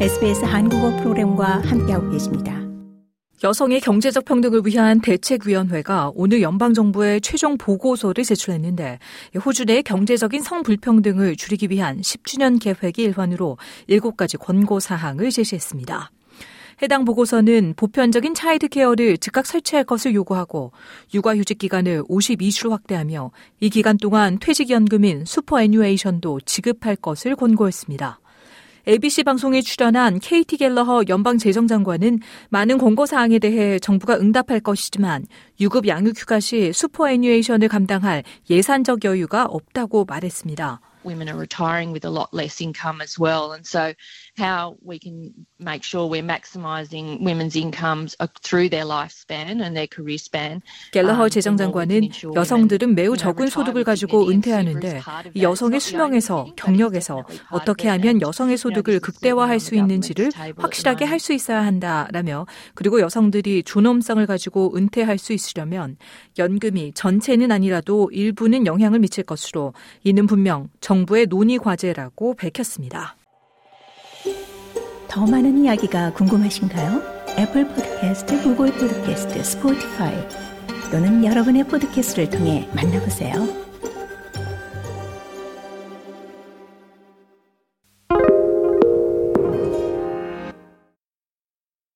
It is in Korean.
SBS 한국어 프로그램과 함께하고 계십니다. 여성의 경제적 평등을 위한 대책위원회가 오늘 연방정부에 최종 보고서를 제출했는데 호주 내 경제적인 성불평등을 줄이기 위한 10주년 계획의 일환으로 7가지 권고사항을 제시했습니다. 해당 보고서는 보편적인 차이드 케어를 즉각 설치할 것을 요구하고 육아휴직 기간을 52주로 확대하며 이 기간 동안 퇴직연금인 슈퍼애뉴에이션도 지급할 것을 권고했습니다. ABC 방송에 출연한 KT 갤러허 연방 재정장관은 많은 권고 사항에 대해 정부가 응답할 것이지만 유급 양육 휴가 시 슈퍼애뉴에이션을 감당할 예산적 여유가 없다고 말했습니다. Women are retiring with a lot less income as well. And so, how we can make sure we're maximising women's incomes through their lifespan and their career span. 갤러허 재정장관은 여성들은 매우 적은 소득을 가지고 은퇴하는데 여성의 수명에서 경력에서 어떻게 하면 여성의 소득을 극대화할 수 있는지를 확실하게 할 수 있어야 한다라며 그리고 여성들이 존엄성을 가지고 은퇴할 수 있으려면 연금이 전체는 아니라도 일부는 영향을 미칠 것으로 이는 분명 정부의 논의 과제라고 밝혔습니다. 더 많은 이야기가 궁금하신가요? 애플 포드캐스트, 구글 포드캐스트, 스포티파이 또는 여러분의 포드캐스트를 통해 만나보세요.